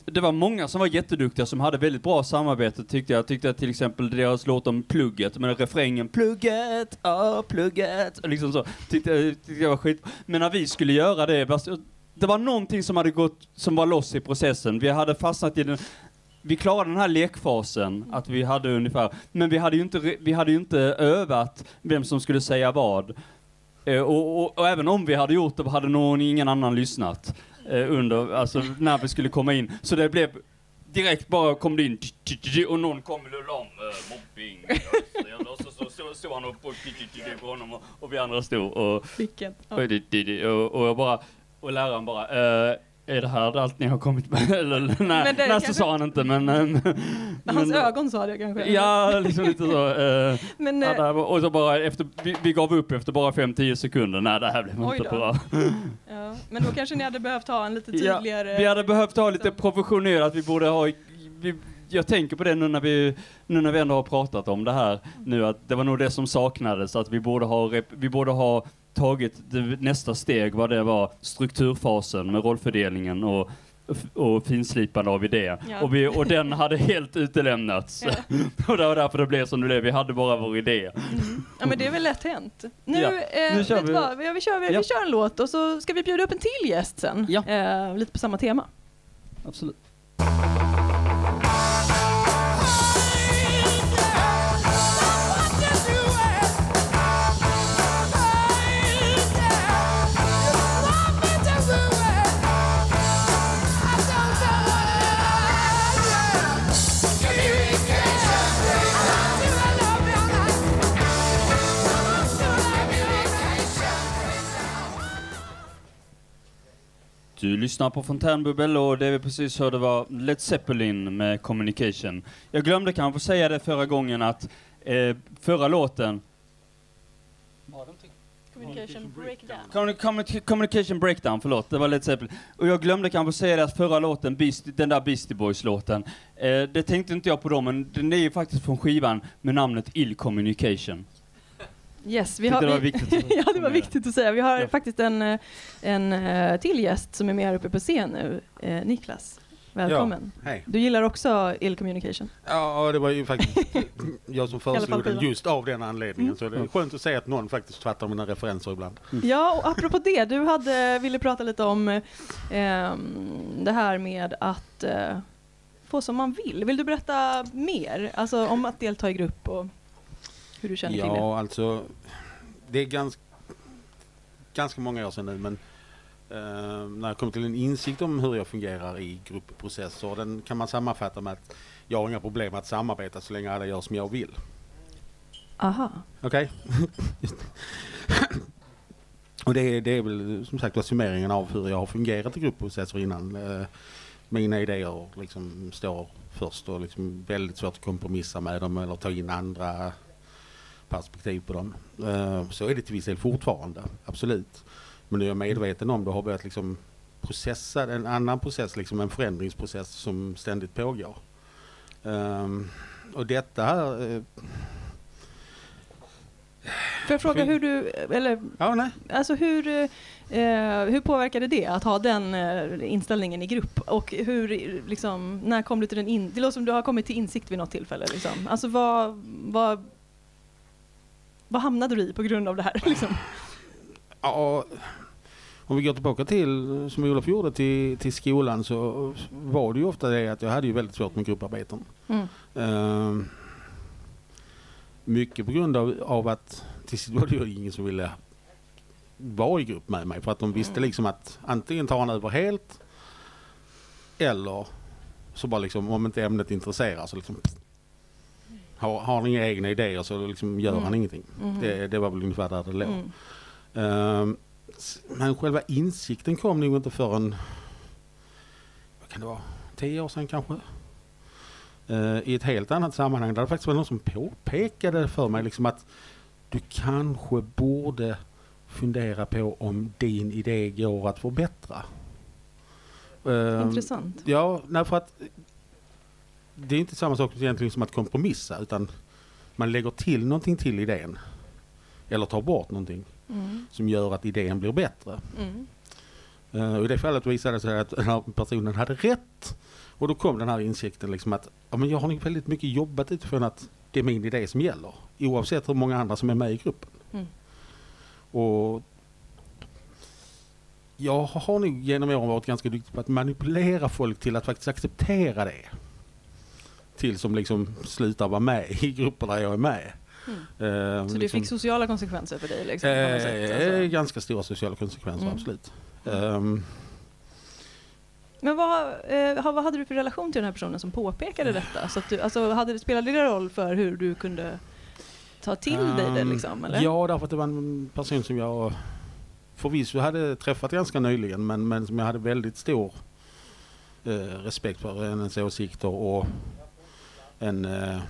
det var många som var jätteduktiga som hade väldigt bra samarbete tyckte jag. Tyckte jag till exempel deras låt om plugget, med refrängen plugget, ja plugget, och liksom så. Tyckte jag, tyckte jag var skit. Men när vi skulle göra det, eh, det var någonting som hade gått, som var loss i processen. Vi hade fastnat i den, vi klarade den här lekfasen, att vi hade ungefär, men vi hade ju inte, vi hade ju inte övat vem som skulle säga vad. Eh, och, och, och även om vi hade gjort det hade någon, ingen annan lyssnat eh, under, alltså när vi skulle komma in. Så det blev direkt bara kom det in och någon kom och la om eh, mobbing. Och så, så, så stod han och på honom och, vi andra stod och Vilket? Ja. och, och, och jag bara, och läraren bara, eh, är det här allt ni har kommit med? Eller, nej, nej så sa han inte men... men Hans men- ögon sa det kanske? Ja, liksom lite så. Eh, Men, ja, eh, här var- och så bara efter, vi, vi gav upp efter bara 5-10 sekunder. Nej, det här blev inte då. bra. Ja, men då kanske ni hade behövt ha en lite Ja, tydligare... vi hade behövt ha lite professionerat, vi borde ha, vi, jag tänker på det nu när vi, nu när vi ändå har pratat om det här nu, att det var nog det som saknades, att vi borde ha, vi borde ha tagit det, nästa steg, vad det var, strukturfasen med rollfördelningen och och finslipande av idé. Ja. Och, vi, och den hade helt utelämnats. och det var därför det blev som det blev. Vi hade bara vår idé. Ja men det är väl lätt hänt. Nu, Ja, eh, nu kör vi. vad? Vi, vi, kör, vi, Ja. vi kör en låt och så ska vi bjuda upp en till gäst sen. Ja. Eh, lite på samma tema. Absolut. Du lyssnar på Fontänbubbel och det vi precis hörde var Led Zeppelin med Communication. Jag glömde kanske säga det förra gången att eh, förra låten Communication breakdown. Communi- Communication Breakdown, förlåt, det var Led Zeppelin. Och jag glömde kanske säga det att förra låten, Beast, den där Beastie Boys-låten, eh, det tänkte inte jag på då, men den är ju faktiskt från skivan med namnet Ill Communication. Yes, vi har, det var vi, viktigt att- ja, det var viktigt att säga. Vi har Ja. faktiskt en, eh, en eh, till gäst som är med här uppe på scen nu. Eh, Niklas, välkommen. Ja, hej. Du gillar också ill communication? Ja, det var ju faktiskt jag som föreslog den just av den anledningen. Mm. Så det är skönt att se att någon faktiskt fattar mina referenser ibland. Ja, och apropå det, du hade, ville prata lite om eh, det här med att eh, få som man vill. Vill du berätta mer? Alltså om att delta i grupp och hur du känner till det? Ja, alltså det är ganska, ganska många år sedan nu men eh, när jag kom till en insikt om hur jag fungerar i gruppprocesser den kan man sammanfatta med att jag har inga problem att samarbeta så länge alla gör som jag vill. Aha. Okej? Och det är, det är väl som sagt var summeringen av hur jag har fungerat i gruppprocesser innan. Eh, Mina idéer liksom står först och liksom väldigt svårt att kompromissa med dem eller ta in andra perspektiv på dem. Eh, Så är det till viss del fortfarande, absolut. Men nu är jag medveten om det har börjat liksom processa, en annan process, liksom en förändringsprocess som ständigt pågår. Um, och detta här, eh, Får jag fråga hur du, eller, Ja, nej. alltså hur, eh, hur påverkade det att ha den eh, inställningen i grupp? Och hur, liksom, när kom du till den in, det låter som du har kommit till insikt vid något tillfälle. Liksom. Alltså vad, vad, vad hamnade du i på grund av det här? Liksom? Ja, om vi går tillbaka till, som Olof gjorde, till, till skolan så var det ju ofta det att jag hade ju väldigt svårt med grupparbeten. Mm. Ehm, mycket på grund av, av att till sist var det ju ingen som ville vara i grupp med mig för att de visste liksom att antingen tar han över helt eller så bara liksom om inte ämnet intresserar så liksom har, har han inga egna idéer så liksom gör Mm. han ingenting. Mhm. Det, det var väl ungefär där det låg. Mm. S- men själva insikten kom nog inte förrän, vad kan det vara, tio år sedan kanske? Eh, I ett helt annat sammanhang där det faktiskt var någon som påpekade för mig liksom att du kanske borde fundera på om din idé går att förbättra. Ehm, Intressant. Ja, nej, för att det är inte samma sak egentligen som att kompromissa utan man lägger till någonting till idén. Eller tar bort någonting Mm. som gör att idén blir bättre. Mm. Och I det fallet visade det sig att den här personen hade rätt. Och då kom den här insikten liksom att ja, men jag har väldigt mycket jobbat utifrån att det är min idé som gäller. Oavsett hur många andra som är med i gruppen. Mm. Och jag har nog genom åren varit ganska duktig på att manipulera folk till att faktiskt acceptera det. Tills de liksom slutar vara med i grupper där jag är med. Mm. Eh, Så det liksom- fick sociala konsekvenser för dig? Liksom, något sätt, Eh, alltså. Ganska stora sociala konsekvenser, Mm. absolut. Ehm, Men vad, eh, vad hade du för relation till den här personen som påpekade detta? Så du, alltså, hade, spelade det roll för hur du kunde ta till dig det? ehm, Liksom, eller? Ja, därför att det var en person som jag förvisso hade träffat ganska nyligen, men, men som jag hade väldigt stor eh, respekt för hennes åsikter och en, eh,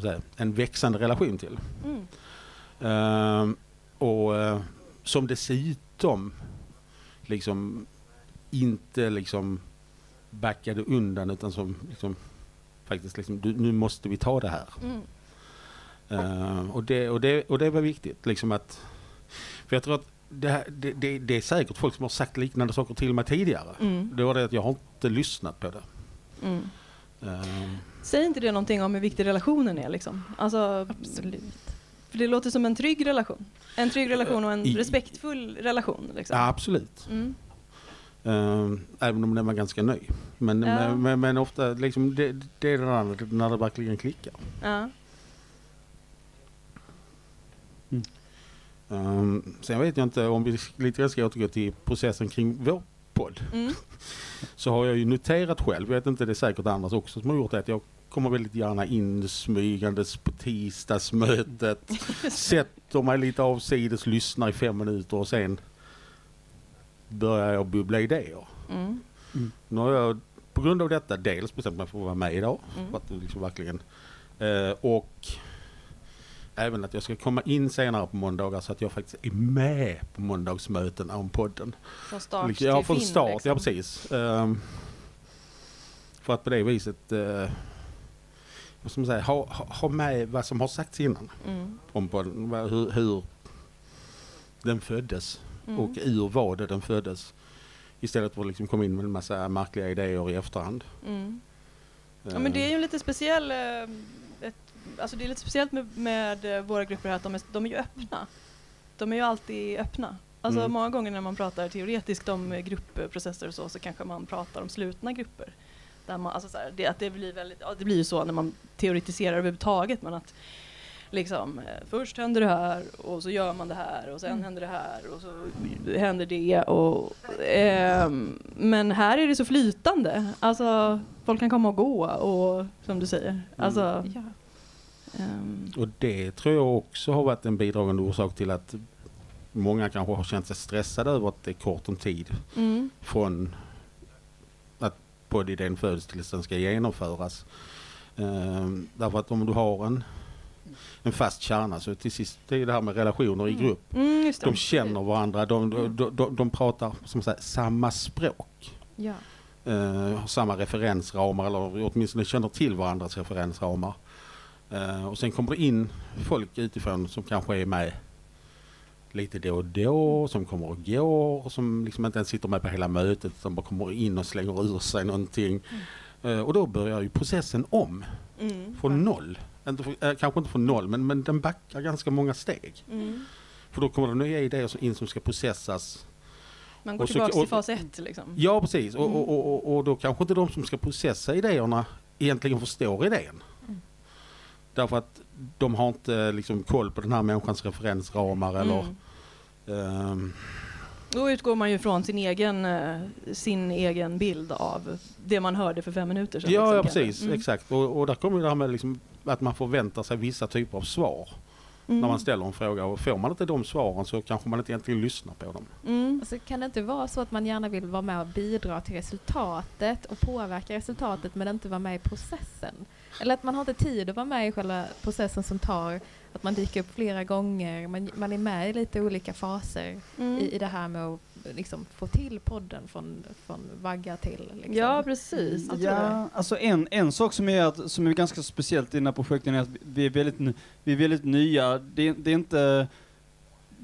säga, en växande relation till. Mm. Ehm, och eh, som dessutom liksom inte liksom backade undan utan som liksom faktiskt liksom, du, nu måste vi ta det här. Mm. Ehm, och, det, och, det, och det var viktigt liksom att, för jag tror att det, här, det, det, det är säkert folk som har sagt liknande saker till mig tidigare. Mm. Det var det att jag har inte lyssnat på det. Mm. Säger inte det någonting om hur viktig relationen är? Liksom? Alltså, Absolut. För det låter som en trygg relation. En trygg relation och en I- respektfull relation. Liksom. ja, absolut. Mm. Ehm, även om den var ganska ny. Men, Ja. men, men, men ofta liksom det, det är det där när det verkligen klickar. Ja. Um, sen vet jag inte om vi lite grann ska återgå till processen kring vår podd. Mm. Så har jag ju noterat själv, jag vet inte det är säkert annars också som har gjort det, att jag kommer väldigt gärna in smygandes på tisdagsmötet. sätter mig lite avsides, lyssnar i fem minuter och sen börjar jag bubbla idéer. Mm. Nu har jag på grund av detta dels bestämt mig för att vara med idag. Mm. För att liksom verkligen, eh, och även att jag ska komma in senare på måndagar så att jag faktiskt är med på måndagsmötena om podden. Från start Liksom, Ja, till från fin, start, liksom. ja precis. Ehm, för att på det viset uh, man säga, ha, ha, med vad som har sagts innan. Mm. Om podden, hur, hur den föddes Mm. och ur vad den föddes. Istället för att liksom komma in med en massa märkliga idéer i efterhand. Mm. Ja, men det är ju lite speciell, eh, ett, alltså det är lite speciellt med, med eh, våra grupper här att de är, de är ju öppna. De är ju alltid öppna. Alltså Mm. många gånger när man pratar teoretiskt om eh, gruppprocesser och så, så kanske man pratar om slutna grupper. Där man, alltså så här, det, att det, blir väldigt, ja, det blir ju så när man teoretiserar överhuvudtaget, men att liksom, eh, först händer det här och så gör man det här och sen Mm. händer det här och så händer det. Och, ehm, men här är det så flytande. Alltså, folk kan komma och gå och som du säger. Alltså, Ja. ehm, Och det tror jag också har varit en bidragande orsak till att många kanske har känt sig stressade över att det är kort om tid mm, från poddidén föds tills den ska genomföras. Ehm, därför att om du har en, en fast kärna så till sist, det är det här med relationer i grupp. mm, just det. De känner varandra, de, de, de, de pratar som sagt, samma språk. Ja. eh, har samma referensramar eller åtminstone känner till varandras referensramar. Eh, och sen kommer det in folk utifrån som kanske är med lite då och då, som kommer och går, som liksom inte ens sitter med på hela mötet utan bara kommer in och slänger ur sig någonting. Eh, och då börjar ju processen om, Mm. från noll. Inte, för- eh, kanske inte från noll, men, men den backar ganska många steg. Mm. För då kommer det nya idéer som- in som ska processas. Man går så- tillbaka till fas ett liksom. Ja, precis. Och, Mm. och, och, och, och då kanske inte de som ska processa idéerna egentligen förstår idén. Mm. Därför att de har inte liksom koll på den här människans referensramar eller... Mm. Ehm, Då utgår man ju från sin egen, eh, sin egen bild av det man hörde för fem minuter sedan. ja, liksom, ja, precis. Mm. Exakt. Och, och där kommer det här med liksom att man förväntar sig vissa typer av svar Mm. när man ställer en fråga. Och får man inte de svaren så kanske man inte egentligen lyssnar på dem. Mm. Alltså, kan det inte vara så att man gärna vill vara med och bidra till resultatet och påverka resultatet men inte vara med i processen? Eller att man har inte tid att vara med i själva processen som tar att man dyker upp flera gånger, man, man är med i lite olika faser Mm. i, i det här med att liksom, få till podden från, från vagga till. Liksom. Ja, precis. Jag. Ja, alltså en, en sak som är, att, som är ganska speciellt i den här projekten är att vi är väldigt, vi är väldigt nya. Det, är- det är inte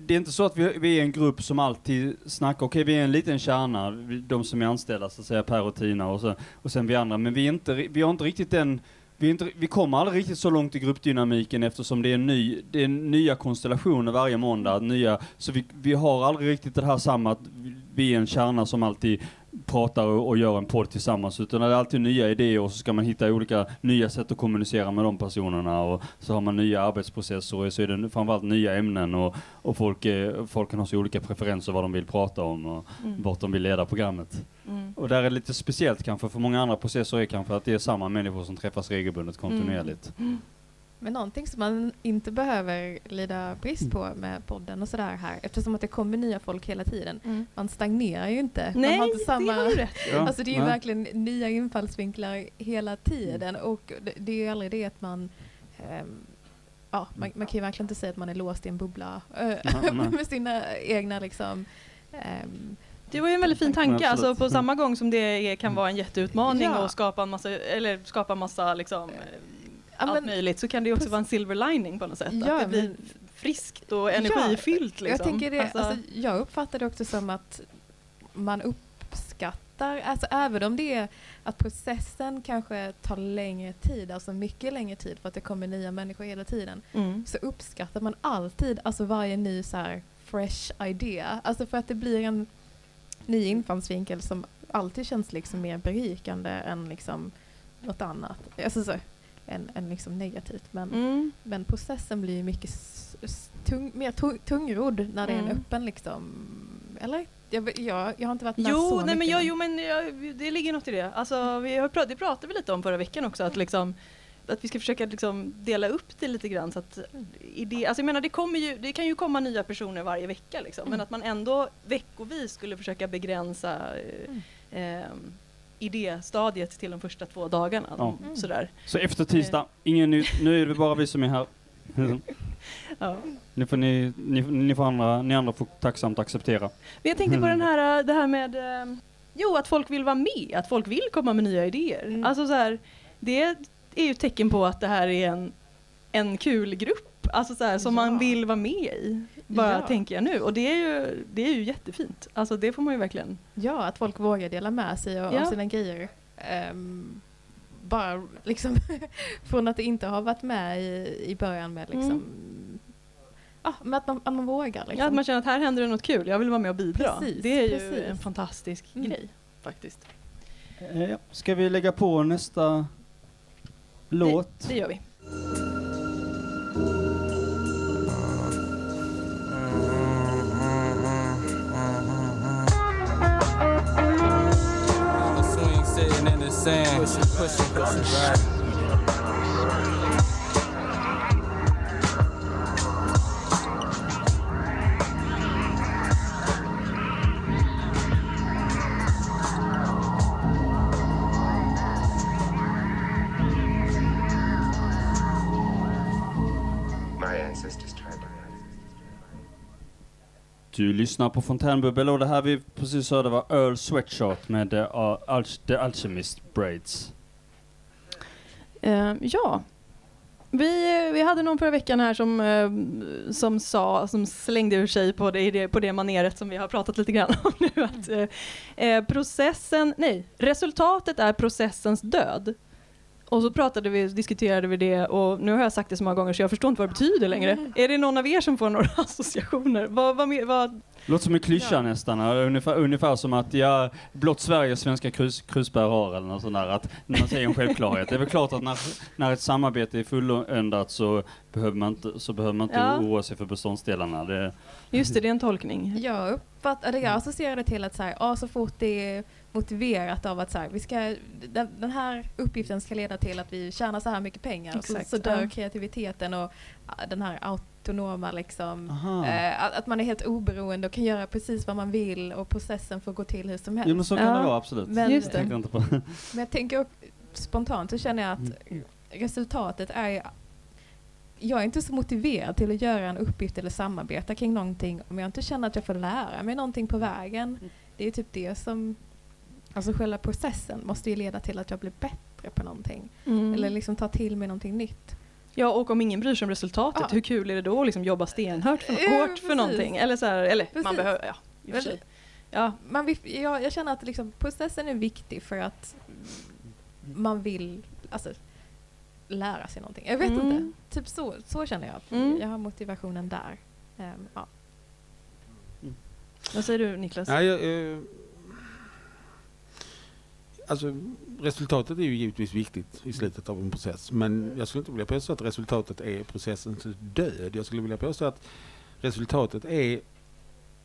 det är inte så att vi, vi är en grupp som alltid snackar, okej vi är en liten kärna, de som är anställda så att säga, Per och Tina och, så, och sen vi andra, men vi, är inte, vi har inte riktigt den vi, inte, vi kommer aldrig riktigt så långt i gruppdynamiken eftersom det är, ny, det är nya konstellationer varje måndag. Nya, så vi, vi har aldrig riktigt det här samma att vi är en kärna som alltid pratar och, och gör en podd tillsammans. Utan det är alltid nya idéer och så ska man hitta olika nya sätt att kommunicera med de personerna. Och så har man nya arbetsprocesser och så är det framförallt nya ämnen. Och, och folk, folk kan ha så olika preferenser vad de vill prata om och Mm. vart de vill leda programmet. Mm. Och där är det lite speciellt kanske för många andra processer är kanske att det är samma människor som träffas regelbundet kontinuerligt. Mm. Men någonting som man inte behöver lida brist på med podden och sådär här, eftersom att det kommer nya folk hela tiden. Mm. Man stagnerar ju inte. Nej, man har inte det samma... har du rätt. Ja, Alltså det är ju nej. verkligen nya infallsvinklar hela tiden och det, det är ju aldrig det att man ehm, Ja, man, man kan ju verkligen inte säga att man är låst i en bubbla nej. med sina egna liksom ehm, Det var ju en väldigt fin tanke, alltså på Mm. samma gång som det är, kan vara en jätteutmaning Ja. och skapa en massa, eller skapa massa liksom, eh, Ja, allt men- möjligt så kan det också vara en silver lining på något sätt. Ja, att det blir men- friskt och energifyllt. Liksom. Jag tänker det, Alltså- alltså, jag uppfattar det också som att man uppskattar, alltså även om det är att processen kanske tar längre tid, alltså mycket längre tid för att det kommer nya människor hela tiden, Mm. så uppskattar man alltid alltså varje ny så här fresh idea. Alltså för att det blir en ny infallsvinkel som alltid känns liksom mer berikande än liksom något annat. Alltså så, än, än liksom negativt. Men, Mm. men processen blir mycket tung, mer tung, tungrodd när det är en Mm. öppen liksom, eller? Jag, jag, jag har inte varit med Jo, så nej, men, mycket. jag, jo men jag, det ligger något i det. Alltså, vi har prat, det pratade vi lite om förra veckan också, att, liksom, att vi ska försöka liksom dela upp det lite grann. Så att idé, alltså jag menar, det, kommer ju, det kan ju komma nya personer varje vecka, liksom, men Mm. att man ändå veckovis skulle försöka begränsa eh, eh, idéstadiet till de första två dagarna. Ja. Mm. Sådär. Så efter tisdag, ingen nytt. Nu är det bara vi som är här. Ja. Nu får ni, ni, ni, får andra, ni andra får tacksamt acceptera. Men jag tänkte på den här, äh, det här med eh, Jo, att folk vill vara med, att folk vill komma med nya idéer. Mm. Alltså så här, det är ju ett tecken på att det här är en, en kul grupp, alltså så här, som man Ja. vill vara med i. Bara Ja. tänker jag nu. Och det är ju, det är ju jättefint. Alltså det får man ju verkligen. Ja, att folk vågar dela med sig av, Ja. sina grejer. Ehm, bara liksom från att inte ha varit med i, i början med liksom Mm. Ja, men att man, att man vågar liksom. Ja, att man känner att här händer det något kul, jag vill vara med och bidra. Precis, det är ju precis. en fantastisk Mm. grej faktiskt. Eh, ja. Ska vi lägga på nästa låt? Det gör vi. Sand. Push it, push it, push it, right. Du lyssnar på Fontänbubbel och det här vi precis hörde var Earl Sweatshirt med The, uh, The Alchemist Braids. Uh, ja. Vi, vi hade någon förra veckan här som, uh, som sa, som slängde ur sig på det, på det maneret som vi har pratat lite grann om nu. Att, eh, eh, processen, nej, resultatet är processens död. Och så pratade vi, diskuterade vi det och nu har jag sagt det så många gånger så jag förstår inte vad det betyder längre. Är det någon av er som får några associationer? Vad, vad, vad, Låter som en klyscha nästan, ungefär, ungefär som att ja, blott Sverige svenska krus, krusbär har eller något sånt där, att man säger en självklarhet. Det är väl klart att när, när ett samarbete är fulländat så behöver man inte, så behöver man inte Ja. oroa sig för beståndsdelarna. Det, just det, det är en tolkning. Jag uppfattar, eller jag associerar det till att så, här, ja, så fort det är motiverat av att så här, vi ska, den, den här uppgiften ska leda till att vi tjänar så här mycket pengar och så, Exakt, så dör ja. kreativiteten och ja, den här autonoma liksom, eh, att, att man är helt oberoende och kan göra precis vad man vill och processen får gå till hur som helst. jo men så kan det vara absolut. Men, Just det. På. men jag tänker spontant så känner jag att resultatet är jag är inte så motiverad till att göra en uppgift eller samarbeta kring någonting om jag inte känner att jag får lära mig någonting på vägen. Det är typ det som, alltså själva processen måste ju leda till att jag blir bättre på någonting. Mm. Eller liksom ta till mig någonting nytt. Ja, och om ingen bryr sig om resultatet, Ja. hur kul är det då att liksom jobba stenhårt för, Ja, hårt för någonting? Eller så här, eller man behöver, ja, i och för sig. Ja, Man vill, jag, jag känner att liksom, processen är viktig för att man vill alltså, lära sig någonting. Jag vet Mm. inte. Typ så, så känner jag. att Mm. Jag har motivationen där. Ehm, ja. vad säger du Niklas? Nej, jag, eh, alltså, resultatet är ju givetvis viktigt i slutet av en process. Men jag skulle inte vilja påstå att resultatet är processens död. Jag skulle vilja påstå att resultatet är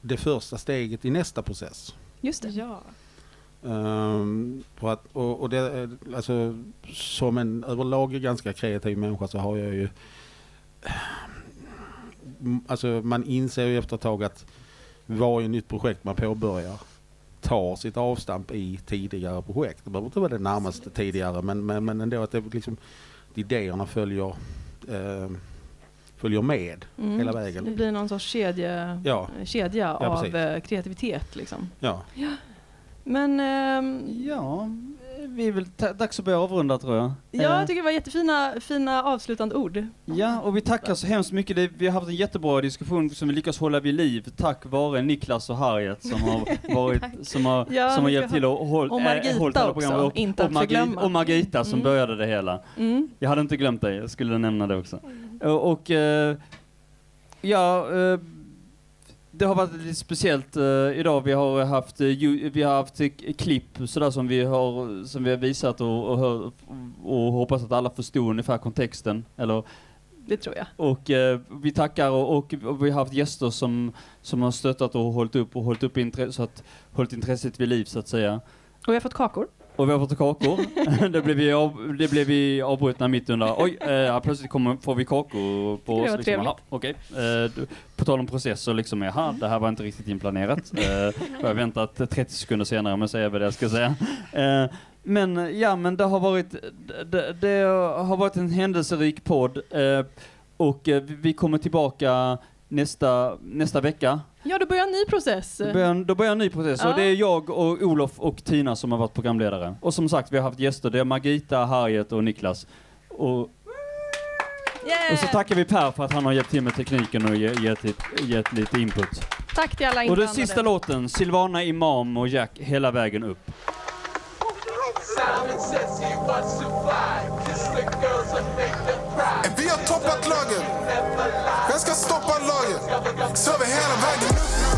det första steget i nästa process. Just det. Ja. För att, och, och det, är- alltså, som en överlag ganska kreativ människa så har jag ju... Alltså man inser ju efter ett tag att varje nytt projekt man påbörjar tar sitt avstamp i tidigare projekt. Det behöver inte vara det närmaste tidigare men, men, men ändå att det liksom, idéerna följer, eh, följer med Mm. hela Det vägen. blir någon sorts kedja, Ja. kedja Ja, av precis. eh, kreativitet liksom. Ja. Men ehm, Ja, vi är väl dags att börja avrunda tror jag. ja, Eh, jag tycker det var jättefina fina avslutande ord. Ja, och vi tackar så hemskt mycket. Vi har haft en jättebra diskussion som vi lyckas hålla vid liv tack vare Niklas och Harriet som har, varit, som har, Ja, som har hjälpt till att hålla och Margita också, och, inte och, att Margi- förglömma. och Margita som Mm. började det hela. Mm. Jag hade inte glömt dig, jag skulle nämna det också. Och, och eh, ja, eh, det har varit lite speciellt eh, idag. Vi har haft, ju, vi har haft eh, klipp sådär som vi har, som vi har visat och, och, hör, och hoppas att alla förstod ungefär kontexten. Eller, Det tror jag. och eh, vi tackar och, och, och vi har haft gäster som, som har stöttat och hållit upp och hållit upp intre- så att, hållit intresset vid liv så att säga. Och vi har fått kakor. Och vi har fått kakor. det, blev vi av, det blev vi avbrutna mitt under. Oj, eh, plötsligt kommer, får vi kakor på oss. Liksom, aha, okej. Eh, på tal om processer, liksom, jaha, det här var inte riktigt inplanerat. Eh, jag har väntat 30 sekunder senare att säga vad jag ska säga. Eh, men ja, men det har varit, det, det har varit en händelserik podd. Eh, och eh, vi kommer tillbaka nästa, nästa vecka. Ja, då börjar en ny process. Då börjar, då börjar en ny process Ja. och det är jag och Olof och Tina som har varit programledare. Och som sagt, vi har haft gäster. Det är Margita, Harriet och Niklas. Och, och så tackar vi Per för att han har hjälpt till med tekniken och ge- gett, gett, gett lite input. Tack till alla Och inblandade. den sista låten, Silvana Imam och Jack, hela vägen upp. Lagen. Vem ska stoppa lagen? Så hela vägen.